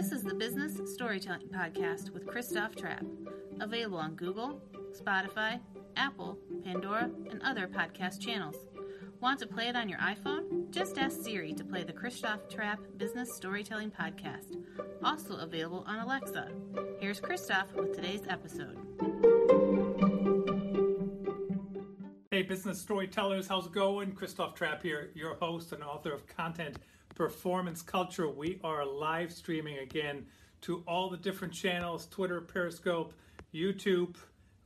This is the Business Storytelling Podcast with Christoph Trappe, available on Google, Spotify, Apple, Pandora, and other podcast channels. Want to play it on your iPhone? Just ask Siri to play the Christoph Trappe Business Storytelling Podcast, also available on Alexa. Here's Christoph with today's episode. Hey, business storytellers, how's it going? Christoph Trappe here, your host and author of Content Performance Culture. We are live streaming again to all the different channels Twitter, Periscope, YouTube,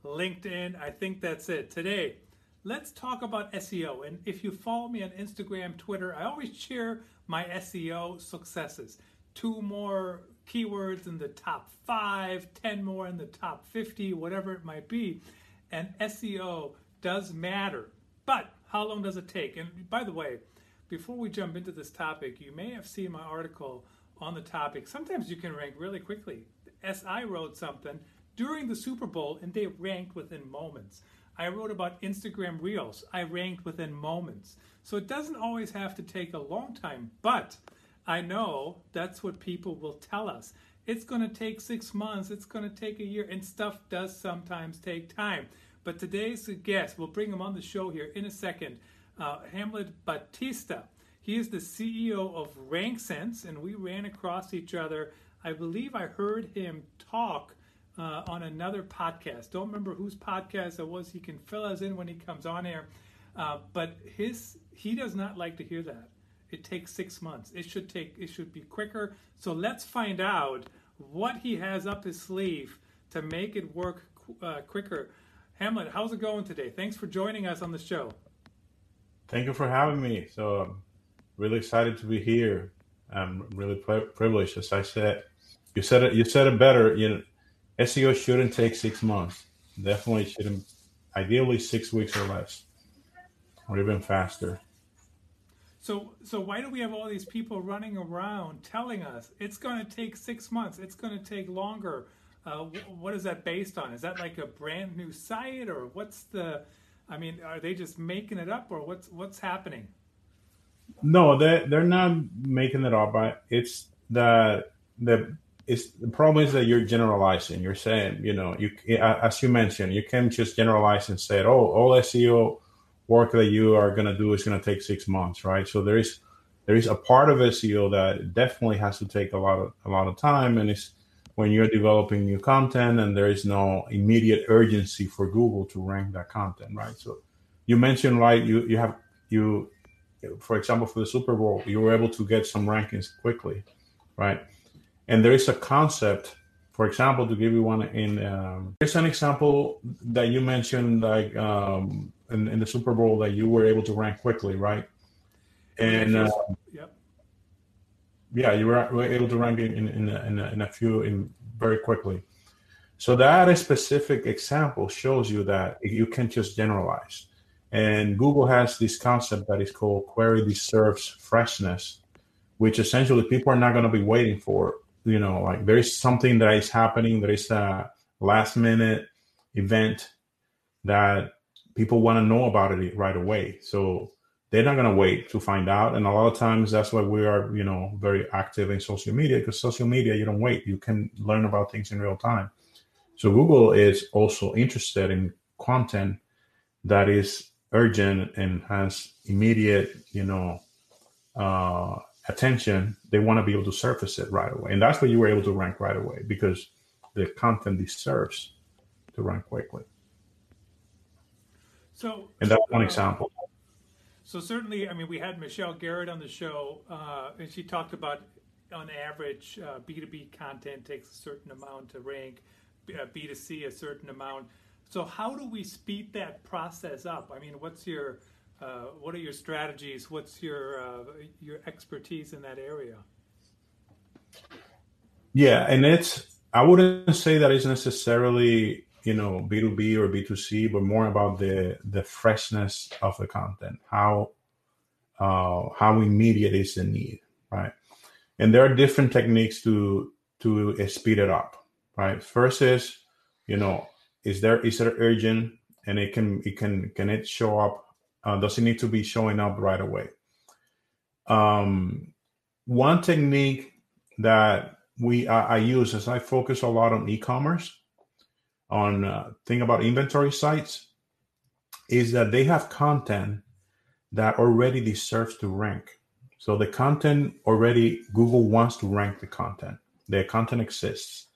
LinkedIn. I think that's it. Today, let's talk about SEO. And if you follow me on Instagram, Twitter, I always share my SEO successes. Two more keywords in the top five, 10 more in the top 50, whatever it might be. And SEO does matter. But how long does it take? And by the way, before we jump into this topic, you may have seen my article on the topic. Sometimes you can rank really quickly. SI wrote something during the Super Bowl and they ranked within moments. I wrote about Instagram Reels. I ranked within moments. So it doesn't always have to take a long time, but I know that's what people will tell us. It's going to take six months, it's going to take a year, and stuff does sometimes take time. But today's guest, we'll bring him on the show here in a second, uh, Hamlet Batista. He is the CEO of RankSense, and we ran across each other. I believe I heard him talk uh, on another podcast. Don't remember whose podcast it was. He can fill us in when he comes on air. Uh, but his he does not like to hear that. It takes six months. It should take. It should be quicker. So let's find out what he has up his sleeve to make it work uh, quicker. Hamlet, how's it going today? Thanks for joining us on the show. Thank you for having me. So I'm really excited to be here. I'm really privileged, as I said. You said it. You said it better. You know, SEO shouldn't take six months. Definitely shouldn't. Ideally, six weeks or less, or even faster. So, so why do we have all these people running around telling us it's going to take six months? It's going to take longer. Uh, what is that based on? Is that like a brand new site, or what's the? I mean, are they just making it up, or what's what's happening? No, they they're not making it up. But It's that the it's the problem is that you're generalizing. You're saying, you know, you as you mentioned, you can just generalize and say, oh, all SEO work that you are going to do is going to take six months, right? So there is there is a part of SEO that definitely has to take a lot of a lot of time, and it's when you're developing new content and there is no immediate urgency for Google to rank that content, right? So you mentioned right, you you have you, for example, for the Super Bowl, you were able to get some rankings quickly, right? And there is a concept, for example, to give you one in um, there's an example that you mentioned, like um, in, in, the Super Bowl, that you were able to rank quickly, right? And uh, yep. Yeah, you were, were able to rank in in, in, a, in, a, in a few in very quickly. So that specific example shows you that you can just generalize. And Google has this concept that is called query deserves freshness, which essentially people are not going to be waiting for you know like there is something that is happening there is a last minute event that people want to know about it right away so they're not going to wait to find out and a lot of times that's why we are you know very active in social media because social media you don't wait you can learn about things in real time so google is also interested in content that is urgent and has immediate you know uh, attention, they want to be able to surface it right away. And that's what you were able to rank right away because the content deserves to rank quickly. So, and that's one uh, example. So certainly, I mean, we had Michelle Garrett on the show, uh, and she talked about, on average, uh, B2B content takes a certain amount to rank, B2C uh, certain amount. So how do we speed that process up? I mean, what's your uh, what are your strategies? What's your uh, your expertise in that area? Yeah, and it's I wouldn't say that it's necessarily you know B two B or B two C, but more about the the freshness of the content, how uh, how immediate is the need, right? And there are different techniques to to speed it up, right? First is you know is there is it urgent and it can it can can it show up uh, does it need to be showing up right away? Um, one technique that we I, I use is I focus a lot on e-commerce, on uh, thing about inventory sites, is that they have content that already deserves to rank. So the content already Google wants to rank the content. The content exists,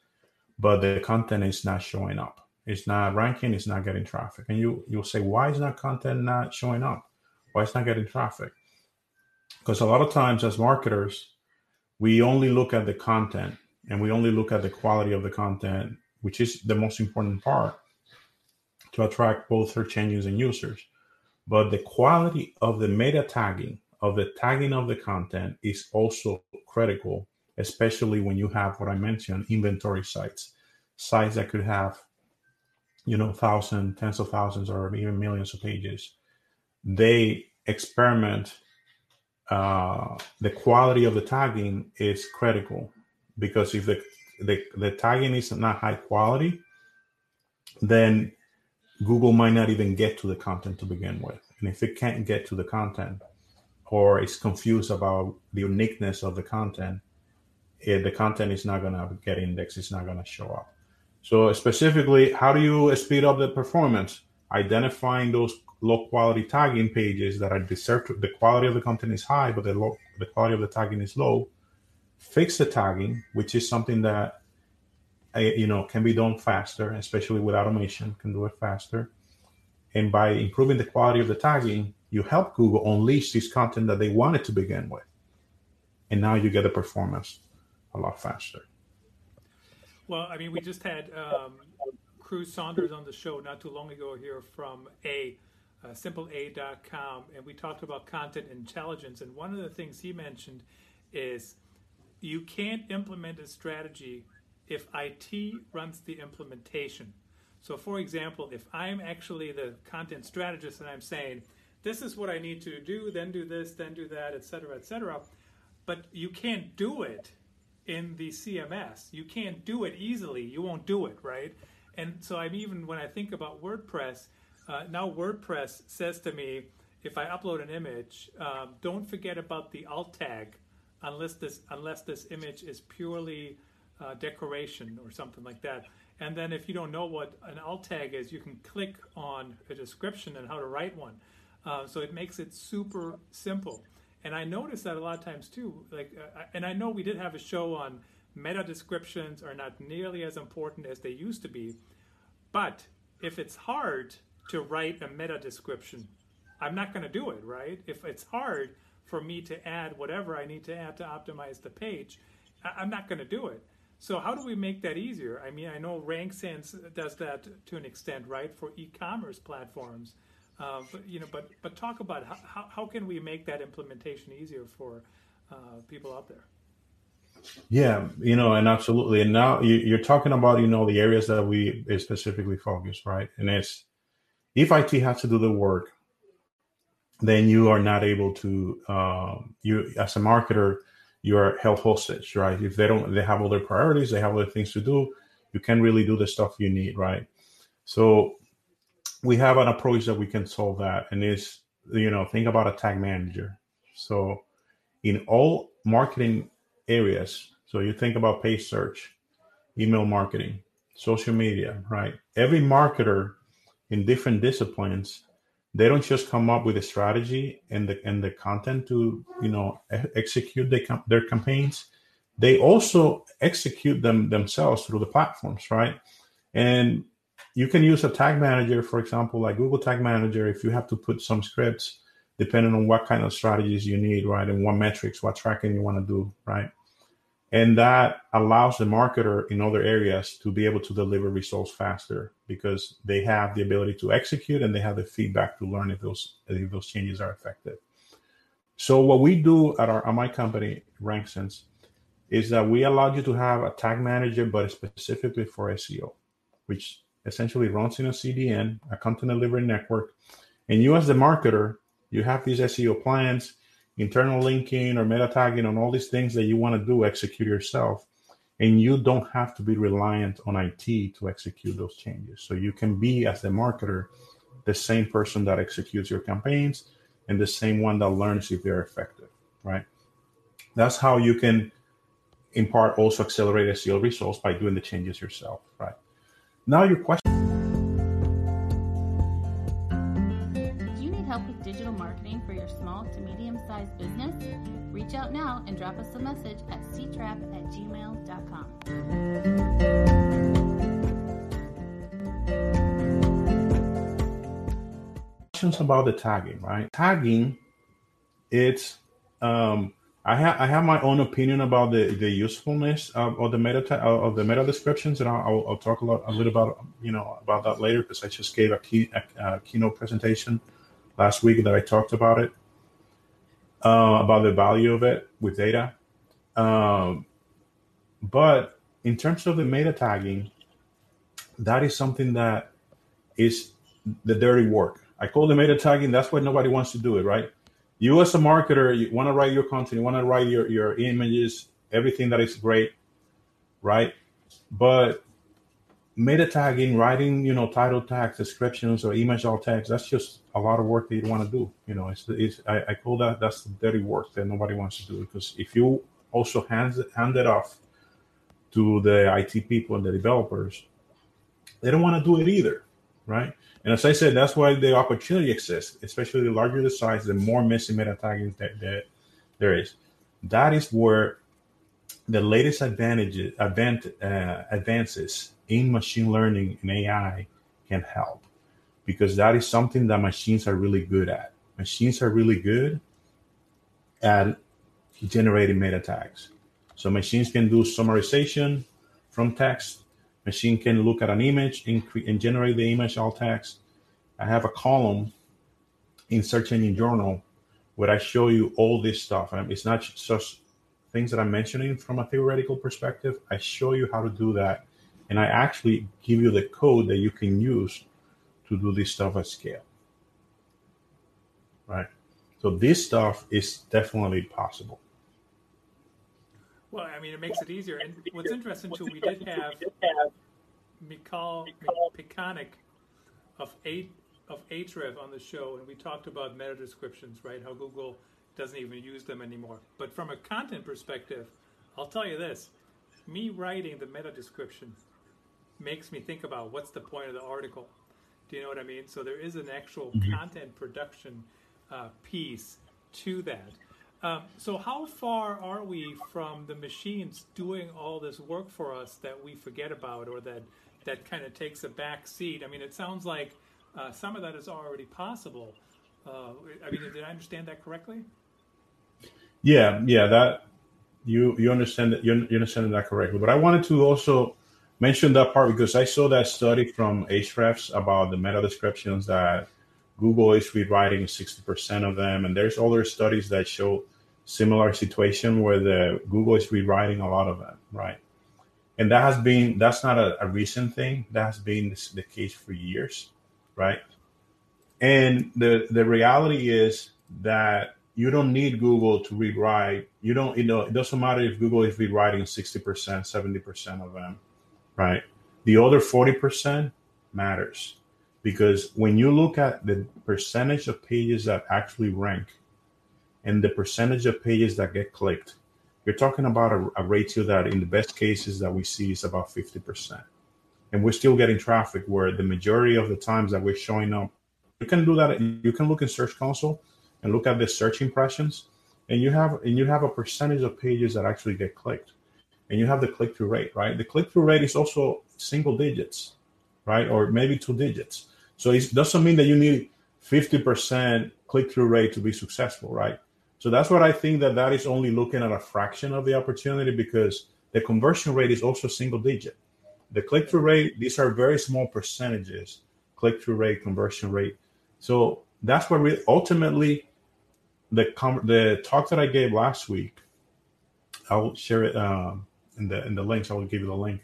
but the content is not showing up. It's not ranking. It's not getting traffic. And you you'll say, why is that content not showing up? Why it's not getting traffic? Because a lot of times as marketers, we only look at the content and we only look at the quality of the content, which is the most important part to attract both search engines and users. But the quality of the meta tagging, of the tagging of the content, is also critical, especially when you have what I mentioned inventory sites, sites that could have, you know, thousands, tens of thousands, or even millions of pages. They experiment uh, the quality of the tagging is critical because if the, the, the tagging is not high quality, then Google might not even get to the content to begin with. And if it can't get to the content or is confused about the uniqueness of the content, it, the content is not going to get indexed, it's not going to show up. So, specifically, how do you speed up the performance? Identifying those low quality tagging pages that are deserved the quality of the content is high, but the low, the quality of the tagging is low. Fix the tagging, which is something that uh, you know can be done faster, especially with automation, can do it faster. And by improving the quality of the tagging, you help Google unleash this content that they wanted to begin with. And now you get the performance a lot faster. Well, I mean, we just had um, Cruce Saunders on the show not too long ago here from A uh, simpleA.com, and we talked about content intelligence. And one of the things he mentioned is you can't implement a strategy if IT runs the implementation. So, for example, if I'm actually the content strategist and I'm saying, this is what I need to do, then do this, then do that, et cetera, et cetera, but you can't do it in the CMS. You can't do it easily. You won't do it, right? And so I'm even when I think about WordPress, uh, now WordPress says to me, if I upload an image, um, don't forget about the alt tag, unless this unless this image is purely uh, decoration or something like that. And then if you don't know what an alt tag is, you can click on a description and how to write one. Uh, so it makes it super simple. And I noticed that a lot of times too. Like, uh, and I know we did have a show on meta descriptions are not nearly as important as they used to be. But if it's hard to write a meta description. I'm not going to do it, right? If it's hard for me to add whatever I need to add to optimize the page, I'm not going to do it. So how do we make that easier? I mean, I know RankSense does that to an extent, right, for e-commerce platforms. Uh, but you know, but but talk about how, how, can we make that implementation easier for uh, people out there? Yeah, you know, and absolutely. And now you, are talking about you know the areas that we specifically focus, right? And it's if IT has to do the work, then you are not able to um, you as a marketer you are held hostage, right? If they don't, they have other priorities, they have other things to do. You can't really do the stuff you need, right? So we have an approach that we can solve that, and is you know think about a tag manager. So in all marketing areas, so you think about paid search, email marketing, social media, right? Every marketer in different disciplines they don't just come up with a strategy and the and the content to you know execute the, their campaigns. They also execute them themselves through the platforms right? And you can use a tag manager for example like google tag manager if you have to put some scripts depending on what kind of strategies you need right and what metrics what tracking you want to do right and that allows the marketer in other areas to be able to deliver results faster because they have the ability to execute and they have the feedback to learn if those if those changes are effective. So what we do at our at my company ranksense is that we allow you to have a tag manager but specifically for seo which essentially runs in a cdn a content delivery network. And you as the marketer you have these seo plans internal linking or meta tagging on all these things that you want to do execute yourself and you don't have to be reliant on IT to execute those changes. So you can be as the marketer the same person that executes your campaigns and the same one that learns if they're effective, right? That's how you can in part also accelerate SEO results by doing the changes yourself, right? Now your question. Drop us a message at ctrappe at gmail.com. Questions about the tagging, right? Tagging, it's um, I have I have my own opinion about the, the usefulness of, of the meta ta- of the meta descriptions, and I'll, I'll, talk a lot a little about you know about that later because I just gave a, key, a, a, keynote presentation last week that I talked about it uh, about the value of it with data. Um, but in terms of the meta tagging, that is something that is the dirty work. I call the meta tagging. That's why nobody wants to do it, right? you as a marketer, you want to write your content, you want to write your, your images, everything that is great, right? But meta tagging, writing, you know, title tags, descriptions, or image alt tags, that's just a lot of work that you want to do. You know, it's, it's I, I call that that's the dirty work that nobody wants to do because if you also hand hand it off to the IT people and the developers, they don't want to do it either, right? And as I said, that's why the opportunity exists, especially the larger the size, the more missing meta tagging that, that there is. That is where the latest advantages, advant, uh, advances in machine learning and AI can help because that is something that machines are really good at. Machines are really good at generating meta tags. So machines can do summarization from text machine can look at an image and, cre- and generate the image alt text. I have a column in Search Engine Journal where I show you all this stuff. And it's not just things that I'm mentioning from a theoretical perspective. I show you how to do that. And I actually give you the code that you can use to do this stuff at scale. Right. So this stuff is definitely possible. Well, I mean, it makes it easier. And what's interesting too, we did have Michal Pecánek of eight of Ahrefs on the show, and we talked about meta descriptions, right? How Google doesn't even use them anymore. But from a content perspective, I'll tell you this: me writing the meta description makes me think about what's the point of the article. Do you know what I mean? So there is an actual mm-hmm. content production uh, piece to that. Um, so how far are we from the machines doing all this work for us that we forget about or that that kind of takes a back seat? I mean, it sounds like uh, some of that is already possible. Uh, I mean, did I understand that correctly? Yeah, yeah, that you you understand that you, you understand that correctly. But I wanted to also mention that part because I saw that study from Ahrefs about the meta descriptions that Google is rewriting 60% of them. And there's other studies that show similar situation where the Google is rewriting a lot of them, right? And that has been, that's not a, a recent thing. That has been the case for years, right? And the, the reality is that you don't need Google to rewrite. You don't, you know, it doesn't matter if Google is rewriting 60%, 70% of them, right? The other 40% matters because when you look at the percentage of pages that actually rank and the percentage of pages that get clicked, you're talking about a, a ratio that in the best cases that we see is about 50%. And we're still getting traffic where the majority of the times that we're showing up, you can do that. You can look in Search Console and look at the search impressions, and you have and you have a percentage of pages that actually get clicked, and you have the click through rate, right? The click through rate is also single digits, right, or maybe two digits. So it doesn't mean that you need 50% click through rate to be successful, right? So that's what I think that that is only looking at a fraction of the opportunity because the conversion rate is also single digit. The click through rate, these are very small percentages, click through rate, conversion rate. So that's where we ultimately the the talk that I gave last week. I'll share it um, in the in the links. I will give you the link.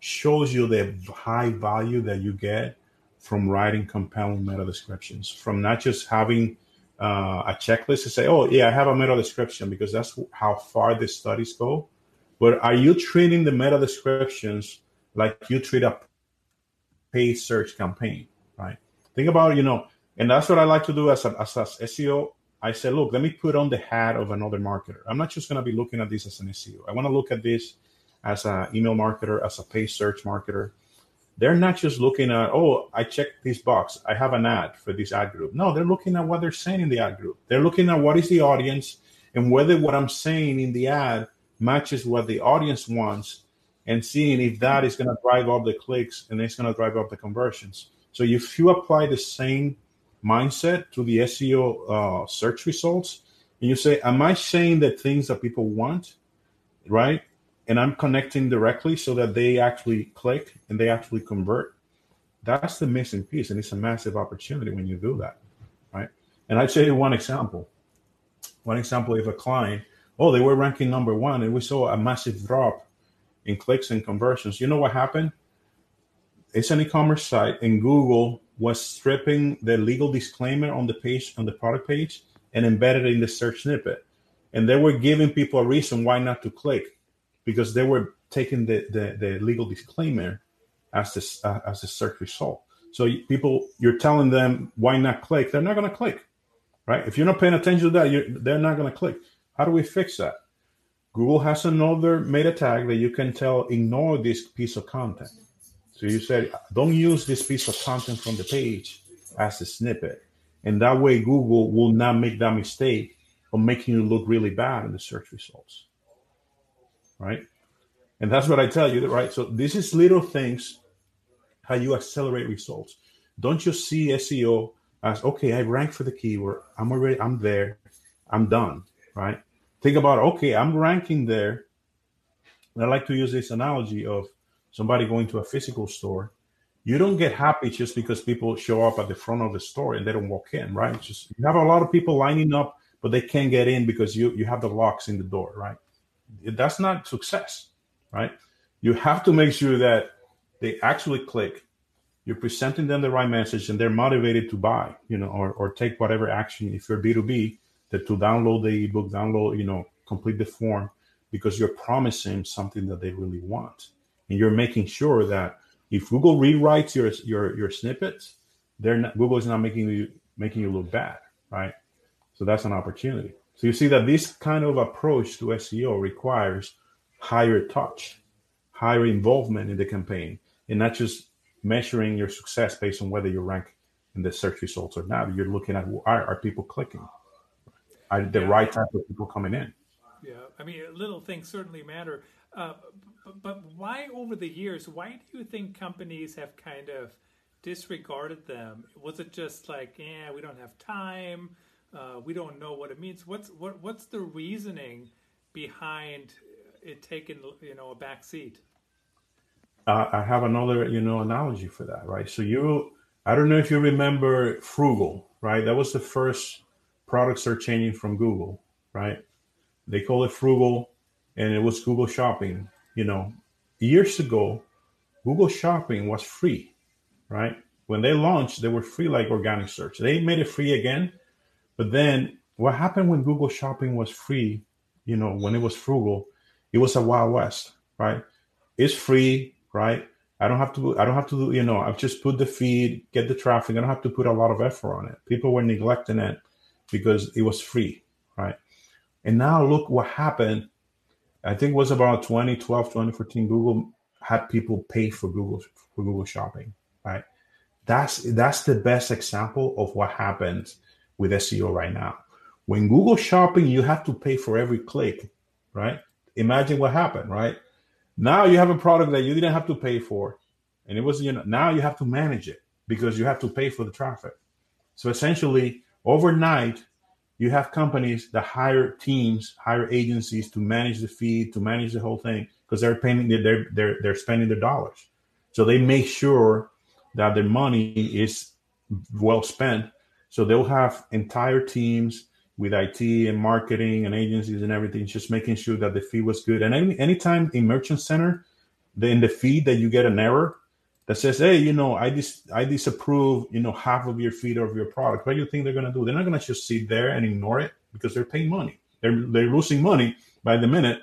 Shows you the high value that you get from writing compelling meta descriptions, from not just having uh, a checklist to say, oh, yeah, I have a meta description because that's how far the studies go. But are you treating the meta descriptions like you treat a paid search campaign, right? Think about, you know, and that's what I like to do as a, as a SEO. I said, look, let me put on the hat of another marketer. I'm not just going to be looking at this as an SEO. I want to look at this as an email marketer, as a paid search marketer. They're not just looking at, oh, I checked this box. I have an ad for this ad group. No, they're looking at what they're saying in the ad group. They're looking at what is the audience and whether what I'm saying in the ad matches what the audience wants and seeing if that is going to drive up the clicks and it's going to drive up the conversions. So if you apply the same mindset to the SEO uh, search results, and you say, "Am I saying the things that people want?" Right, and I'm connecting directly so that they actually click and they actually convert. That's the missing piece, and it's a massive opportunity when you do that, right? And I'd say one example. One example: if a client, oh, they were ranking number one, and we saw a massive drop in clicks and conversions. You know what happened? It's an e-commerce site, and Google was stripping the legal disclaimer on the page on the product page and embedded in the search snippet and they were giving people a reason why not to click because they were taking the, the, the legal disclaimer as this uh, as a search result. So people you're telling them why not click? They're not going to click right? If you're not paying attention to that they're not going to click. How do we fix that? Google has another meta tag that you can tell ignore this piece of content. So you said, don't use this piece of content from the page as a snippet. And that way, Google will not make that mistake of making you look really bad in the search results. Right? And that's what I tell you, right? So this is little things how you accelerate results. Don't just see SEO as okay, I rank for the keyword. I'm already, I'm there, I'm done, right? Think about okay, I'm ranking there. And I like to use this analogy of somebody going to a physical store, you don't get happy just because people show up at the front of the store and they don't walk in, right? It's just you have a lot of people lining up, but they can't get in because you you have the locks in the door, right? That's not success, right? You have to make sure that they actually click. You're presenting them the right message and they're motivated to buy, you know, or, or take whatever action if you're B2B, that to download the ebook, download, you know, complete the form because you're promising something that they really want and you're making sure that if Google rewrites your your your snippets, they're not, Google is not making you making you look bad, right? So that's an opportunity. So you see that this kind of approach to SEO requires higher touch, higher involvement in the campaign, and not just measuring your success based on whether you rank in the search results or not. You're looking at are, are people clicking? Are the yeah. right type of people coming in? Yeah, I mean, little things certainly matter. Uh, but, but why over the years? Why do you think companies have kind of disregarded them? Was it just like, yeah, we don't have time, uh, we don't know what it means? What's what what's the reasoning behind it taking you know a back seat? Uh, I have another you know analogy for that, right? So you, I don't know if you remember Froogle, right? That was the first product are changing from Google, right? They call it Froogle, and it was Google Shopping you know, years ago, Google Shopping was free, right? When they launched, they were free like organic search. They made it free again. But then what happened when Google Shopping was free, you know, when it was Froogle, it was a wild west, right? It's free, right? I don't have to I don't have to you know, I've just put the feed, get the traffic. I don't have to put a lot of effort on it. People were neglecting it because it was free, right? And now look what happened I think it was about 2012, 2014. Google had people pay for Google for Google Shopping, right? That's that's the best example of what happens with SEO right now. When Google Shopping, you have to pay for every click, right? Imagine what happened, right? Now you have a product that you didn't have to pay for, and it was you know now you have to manage it because you have to pay for the traffic. So essentially, overnight, you have companies that hire teams, hire agencies to manage the feed, to manage the whole thing, because they're paying, they're they're they're spending their dollars. So they make sure that their money is well spent. So they'll have entire teams with IT and marketing and agencies and everything, just making sure that the feed was good. And any anytime in Merchant Center, the, in the feed that you get an error, that says, "Hey, you know, I dis I disapprove, you know, half of your feed of your product." What do you think they're going to do? They're not going to just sit there and ignore it because they're paying money. They're they're losing money by the minute.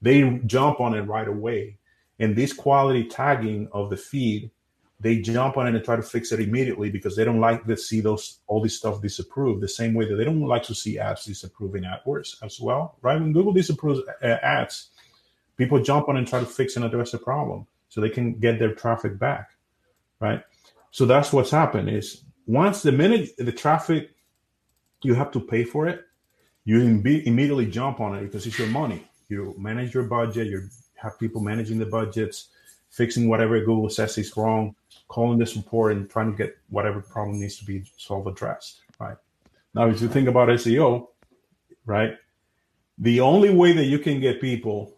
They jump on it right away. And this quality tagging of the feed they jump on it and try to fix it immediately because they don't like to see those all this stuff disapproved the same way that they don't like to see ads disapproving AdWords as well, right? When Google disapproves uh, ads, people jump on and try to fix and address the problem so they can get their traffic back, right? So that's what's happened is once the minute the traffic, you have to pay for it, you immediately jump on it because it's your money. You manage your budget, you have people managing the budgets, fixing whatever Google says is wrong, calling the support and trying to get whatever problem needs to be solved addressed, right? Now, if you think about SEO, right, the only way that you can get people,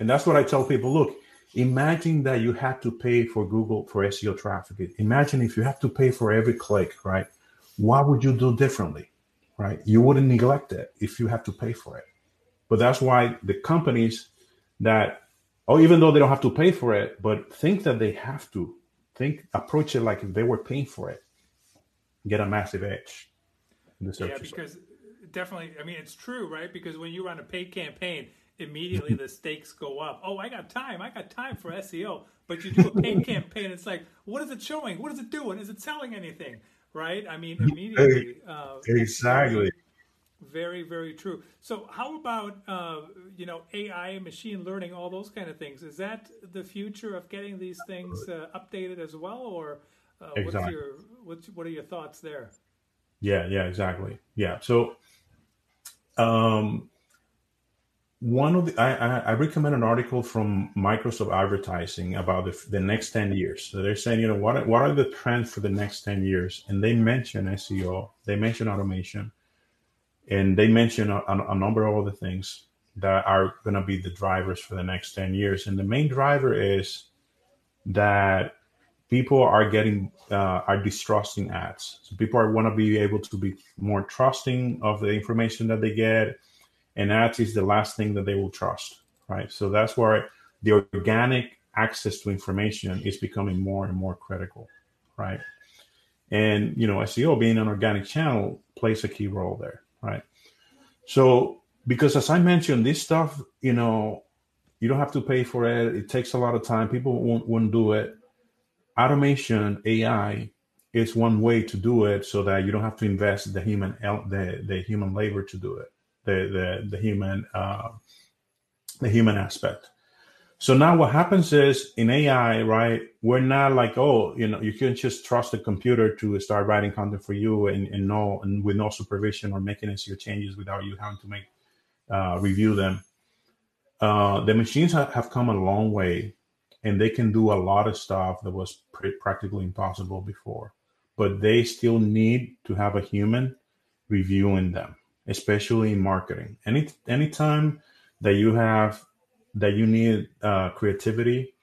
and that's what I tell people, look, imagine that you had to pay for Google for SEO traffic. Imagine if you have to pay for every click, right? What would you do differently, right? You wouldn't neglect it if you had to pay for it. But that's why the companies that, oh, even though they don't have to pay for it, but think that they have to think, approach it like if they were paying for it, get a massive edge in the search. Yeah, because definitely, I mean, it's true, right? Because when you run a paid campaign, immediately the stakes go up. Oh, I got time. I got time for SEO. But you do a paid campaign, it's like, what is it showing? What is it doing? Is it selling anything? Right? I mean, immediately. Uh, exactly. Very, very true. So, how about uh, you know AI, machine learning, all those kind of things? Is that the future of getting these things uh, updated as well, or uh, exactly. what's your what's what are your thoughts there? Yeah, yeah, exactly. Yeah. So, um, one of the I, I recommend an article from Microsoft Advertising about the, the next 10 years. So they're saying, you know, what what are the trends for the next 10 years? And they mention SEO, they mention automation, and they mention a, a number of other things that are going to be the drivers for the next 10 years. And the main driver is that people are getting uh, are distrusting ads. So people are want to be able to be more trusting of the information that they get and ads is the last thing that they will trust, right? So that's why the organic access to information is becoming more and more critical, right? And you know, SEO being an organic channel plays a key role there, right? So because as I mentioned, this stuff, you know, you don't have to pay for it. It takes a lot of time. People won't, won't do it. Automation, AI, is one way to do it so that you don't have to invest the human the, the human labor to do it the the, the human uh, the human aspect. So now what happens is in AI, right? We're not like, oh, you know, you can just trust the computer to start writing content for you and, and no and with no supervision or making SEO changes without you having to make uh, review them. Uh, the machines have, have come a long way and they can do a lot of stuff that was practically impossible before but they still need to have a human reviewing them especially in marketing. Any anytime that you have that you need uh, creativity,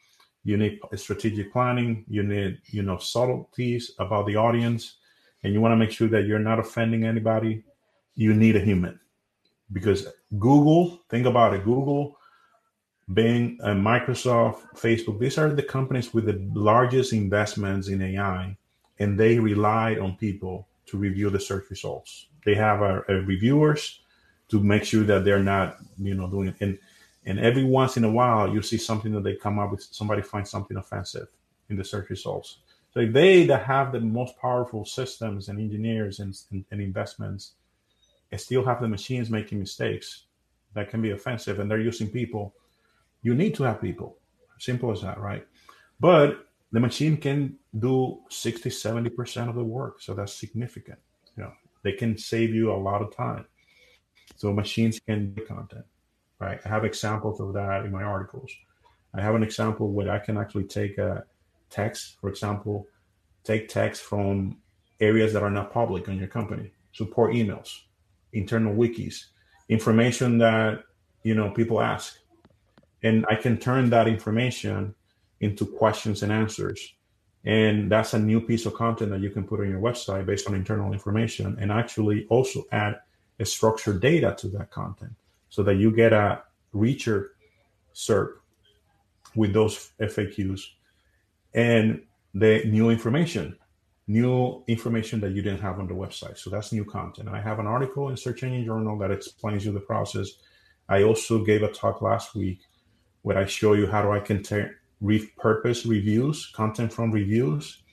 you need strategic planning, you need you know subtleties about the audience, and you want to make sure that you're not offending anybody. You need a human because Google. Think about it. Google. Bing, and Microsoft, Facebook, these are the companies with the largest investments in AI, and they rely on people to review the search results they have a, a reviewers to make sure that they're not, you know, doing it. And and every once in a while, you see something that they come up with. Somebody finds something offensive in the search results. So they that have the most powerful systems and engineers and, and, and investments still have the machines making mistakes that can be offensive, and they're using people. You need to have people. Simple as that, right? But the machine can do 60, 70% of the work. So that's significant. You know, they can save you a lot of time. So machines can do content, right? I have examples of that in my articles. I have an example where I can actually take a text, for example, take text from areas that are not public on your company, support emails, internal wikis, information that you know people ask, and I can turn that information into questions and answers and that's a new piece of content that you can put on your website based on internal information and actually also add a structured data to that content so that you get a richer SERP with those FAQs and the new information, new information that you didn't have on the website. So that's new content. I have an article in Search Engine Journal that explains you the process. I also gave a talk last week where I show you how do I can repurpose reviews, content from reviews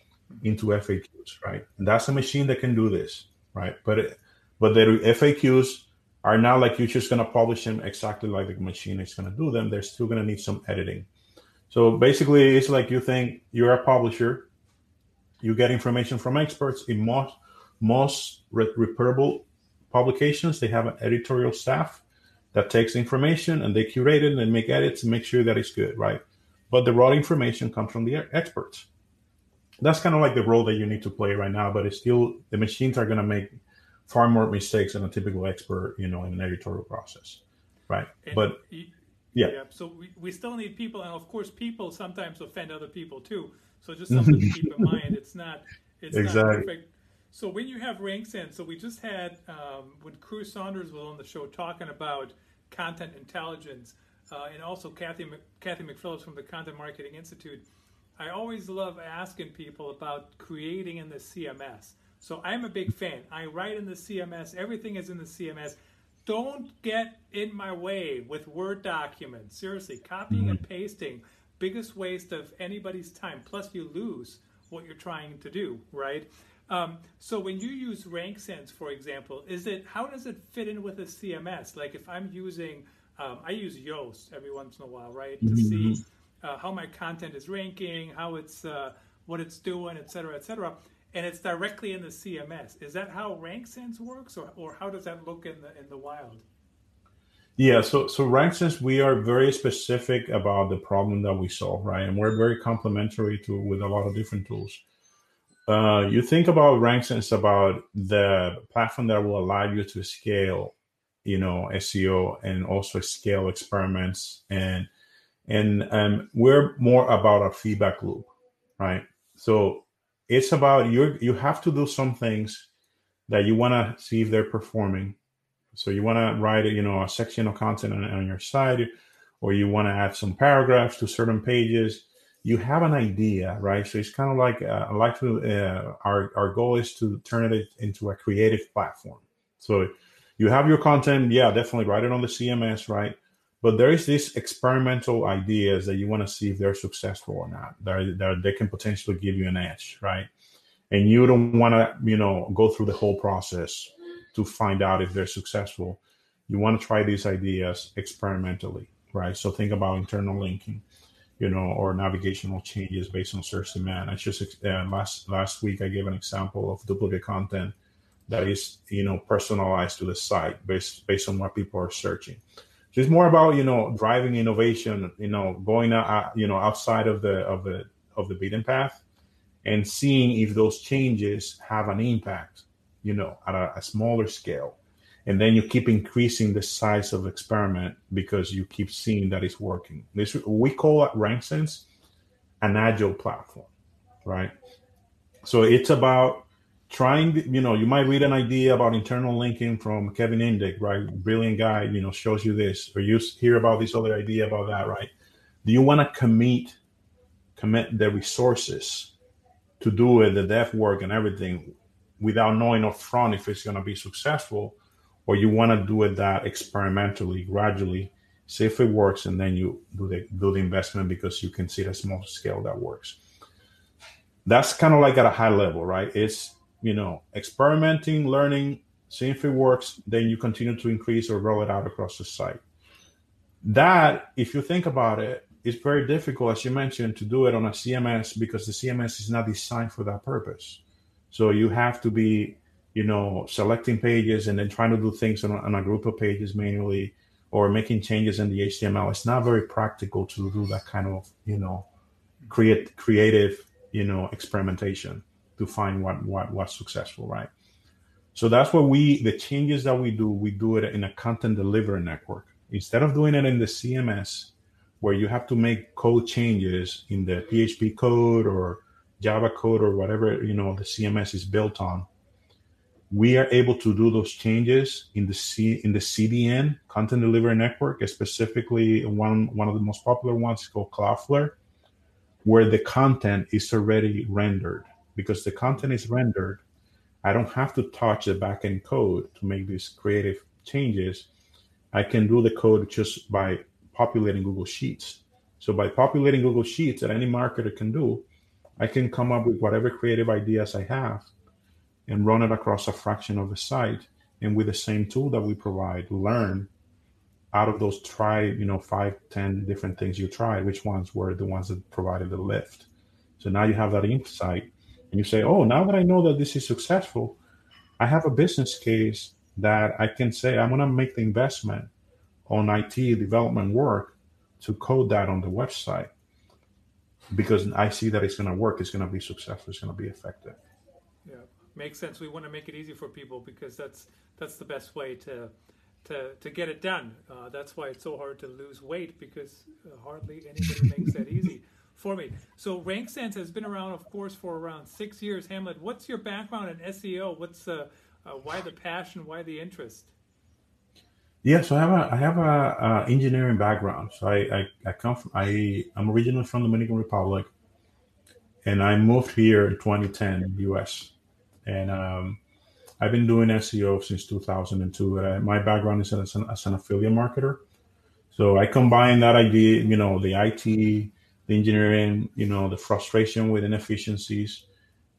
into FAQs, right? And that's a machine that can do this, right? But it, but the FAQs are not like you're just going to publish them exactly like the machine is going to do them. They're still going to need some editing. So basically, it's like you think you're a publisher, you get information from experts. In most most reputable publications, they have an editorial staff that takes information and they curate it and make edits and make sure that it's good, right? But the raw information comes from the experts. That's kind of like the role that you need to play right now, but it's still the machines are going to make far more mistakes than a typical expert, you know, in an editorial process, right? And but y- yeah. yeah, so we, we still need people, and of course, people sometimes offend other people too. So just something to keep in mind. It's not it's Exactly. not perfect. So when you have RankSense, so we just had um, when Cruce Saunders was on the show talking about content intelligence, uh, and also Kathy Kathy McPhillips from the Content Marketing Institute. I always love asking people about creating in the CMS. So I'm a big fan. I write in the CMS. Everything is in the CMS. Don't get in my way with Word documents. Seriously, copying and pasting, biggest waste of anybody's time. Plus, you lose what you're trying to do, right? Um, so when you use RankSense, for example, is it how does it fit in with a CMS? Like if I'm using, um, I use Yoast every once in a while, right, to see uh, how my content is ranking, how it's uh, what it's doing, et cetera, et cetera, and it's directly in the CMS. Is that how RankSense works, or, or how does that look in the in the wild? Yeah, so so RankSense, we are very specific about the problem that we solve, right? And we're very complementary to with a lot of different tools. Uh, you think about RankSense about the platform that will allow you to scale, you know, SEO and also scale experiments and and um, we're more about a feedback loop, right? So it's about you. You have to do some things that you want to see if they're performing so you want to write, you know, a section of content on, on your site, or you want to add some paragraphs to certain pages. You have an idea, right? So it's kind of like uh, like to. Uh, our our goal is to turn it into a creative platform. So you have your content, yeah, definitely write it on the CMS, right? But there is this experimental ideas that you want to see if they're successful or not. That, that they can potentially give you an edge, right? And you don't want to, you know, go through the whole process to find out if they're successful. You want to try these ideas experimentally, right? So think about internal linking, you know, or navigational changes based on search demand. I just uh, last last week I gave an example of duplicate content that is, you know, personalized to the site based based on what people are searching. It's more about you know driving innovation, you know, going out, you know, outside of the of the of the beaten path, and seeing if those changes have an impact you know, at a, a, smaller scale. And then you keep increasing the size of experiment because you keep seeing that it's working. This we call at RankSense an agile platform, right? So it's about trying, you know, you might read an idea about internal linking from Kevin Indig, right? Brilliant guy, you know, shows you this, or you hear about this other idea about that, right? Do you want to commit commit the resources to do it, the dev work and everything without knowing upfront if it's going to be successful, or you want to do it that experimentally, gradually, see if it works, and then you do the do the investment because you can see the small scale that works. That's kind of like at a high level, right? It's you know experimenting, learning, seeing if it works, then you continue to increase or roll it out across the site. That, if you think about it, is very difficult, as you mentioned, to do it on a CMS because the CMS is not designed for that purpose. So you have to be, you know, selecting pages and then trying to do things on on a group of pages manually or making changes in the HTML. It's not very practical to do that kind of, you know, create creative, you know, experimentation to find what what what's successful, right? So that's what we the changes that we do, we do it in a content delivery network. Instead of doing it in the CMS where you have to make code changes in the PHP code or Java code or whatever you know the CMS is built on, we are able to do those changes in the C in the CDN content delivery network, specifically one one of the most popular ones called Cloudflare, where the content is already rendered. Because the content is rendered, I don't have to touch the backend code to make these creative changes. I can do the code just by populating Google Sheets So by populating Google Sheets that any marketer can do, I can come up with whatever creative ideas I have and run it across a fraction of the site. And with the same tool that we provide, learn out of those try, you know, five, ten different things you tried, which ones were the ones that provided the lift. So now you have that insight and you say, oh, now that I know that this is successful, I have a business case that I can say I'm going to make the investment on IT development work to code that on the website because I see that it's going to work, it's going to be successful, it's going to be effective. Yeah, makes sense. We want to make it easy for people because that's that's the best way to to to get it done. Uh, that's why it's so hard to lose weight because hardly anybody makes that easy for me. So RankSense has been around, of course, for around six years. Hamlet, what's your background in SEO? What's uh, uh, why the passion? Why the interest? Yeah, so I have a I have a, a engineering background. So I, I, I come from I I'm originally from Dominican Republic, and I moved here in 2010 U.S. and um, I've been doing SEO since 2002. Uh, my background is as an, as an affiliate marketer, so I combine that idea, you know, the IT, the engineering, you know, the frustration with inefficiencies,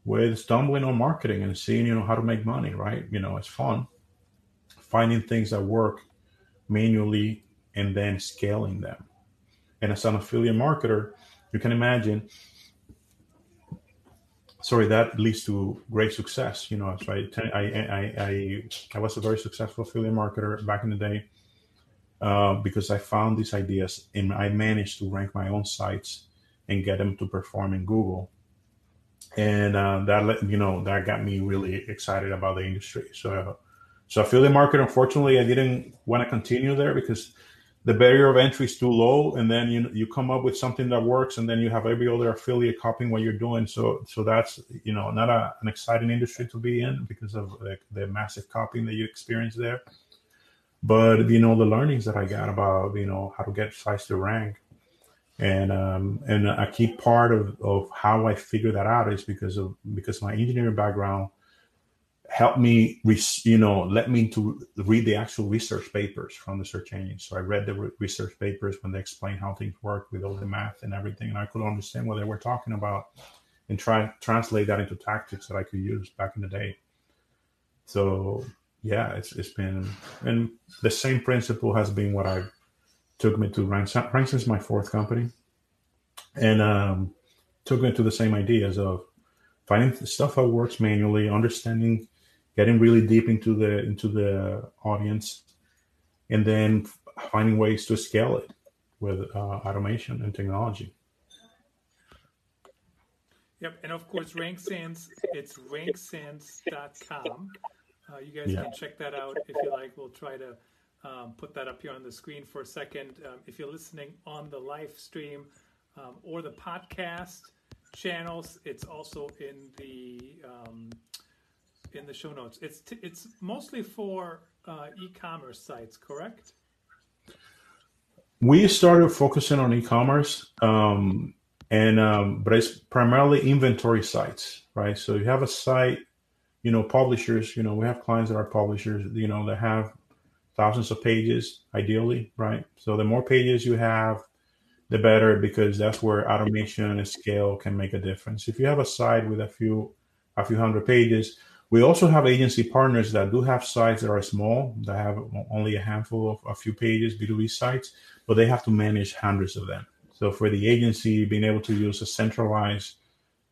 with stumbling on marketing and seeing you know how to make money. Right, you know, it's fun finding things that work manually and then scaling them. And as an affiliate marketer, you can imagine, sorry, that leads to great success. You know, so I, I, I, I, I was a very successful affiliate marketer back in the day uh, because I found these ideas and I managed to rank my own sites and get them to perform in Google. And uh, that, let you know, that got me really excited about the industry. So, so affiliate market, unfortunately, I didn't want to continue there because the barrier of entry is too low, and then you you come up with something that works, and then you have every other affiliate copying what you're doing. So so that's you know not a, an exciting industry to be in because of the, the massive copying that you experience there. But you know the learnings that I got about you know how to get sites to rank, and um, and a key part of, of how I figure that out is because of because my engineering background helped me, you know, let me to read the actual research papers from the search engine. So I read the research papers when they explain how things work with all the math and everything, and I could understand what they were talking about and try translate that into tactics that I could use back in the day. So yeah, it's it's been and the same principle has been what I took me to. Rank is my fourth company, and um, took me to the same ideas of finding stuff that works manually, understanding getting really deep into the into the audience, and then finding ways to scale it with uh, automation and technology. Yep, and of course, RankSense, it's ranksense.com. Uh, you guys yeah. can check that out if you like. We'll try to um, put that up here on the screen for a second. Um, if you're listening on the live stream um, or the podcast channels, it's also in the um, in the show notes. It's t- it's mostly for uh, e-commerce sites, correct? We started focusing on e-commerce, um, and um, but it's primarily inventory sites, right? So you have a site, you know, publishers. You know, we have clients that are publishers. You know, that have thousands of pages, ideally, right? So the more pages you have, the better because that's where automation and scale can make a difference. If you have a site with a few a few hundred pages, we also have agency partners that do have sites that are small, that have only a handful of a few pages, B2B sites, but they have to manage hundreds of them. So for the agency, being able to use a centralized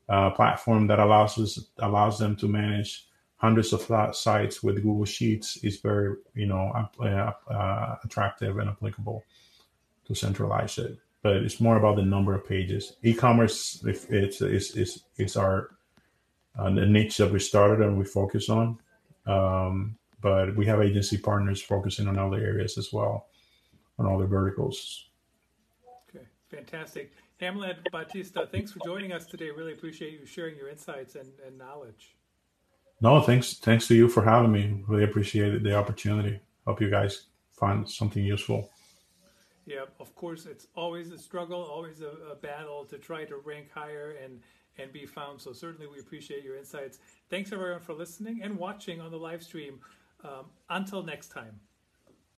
uh, platform that allows us allows them to manage hundreds of sites with Google Sheets is very you know uh, uh, attractive and applicable to centralize it. But it's more about the number of pages. E-commerce, if it's is is is our uh, the niche that we started and we focus on. Um, but we have agency partners focusing on other areas as well, on other verticals. Okay, fantastic. Hamlet Batista, thanks for joining us today. Really appreciate you sharing your insights and, and knowledge. No, thanks. Thanks to you for having me. Really appreciate the opportunity. Hope you guys find something useful. Yeah, of course, it's always a struggle, always a, a battle to try to rank higher and and be found. So certainly we appreciate your insights. Thanks everyone for listening and watching on the live stream. Um, until next time.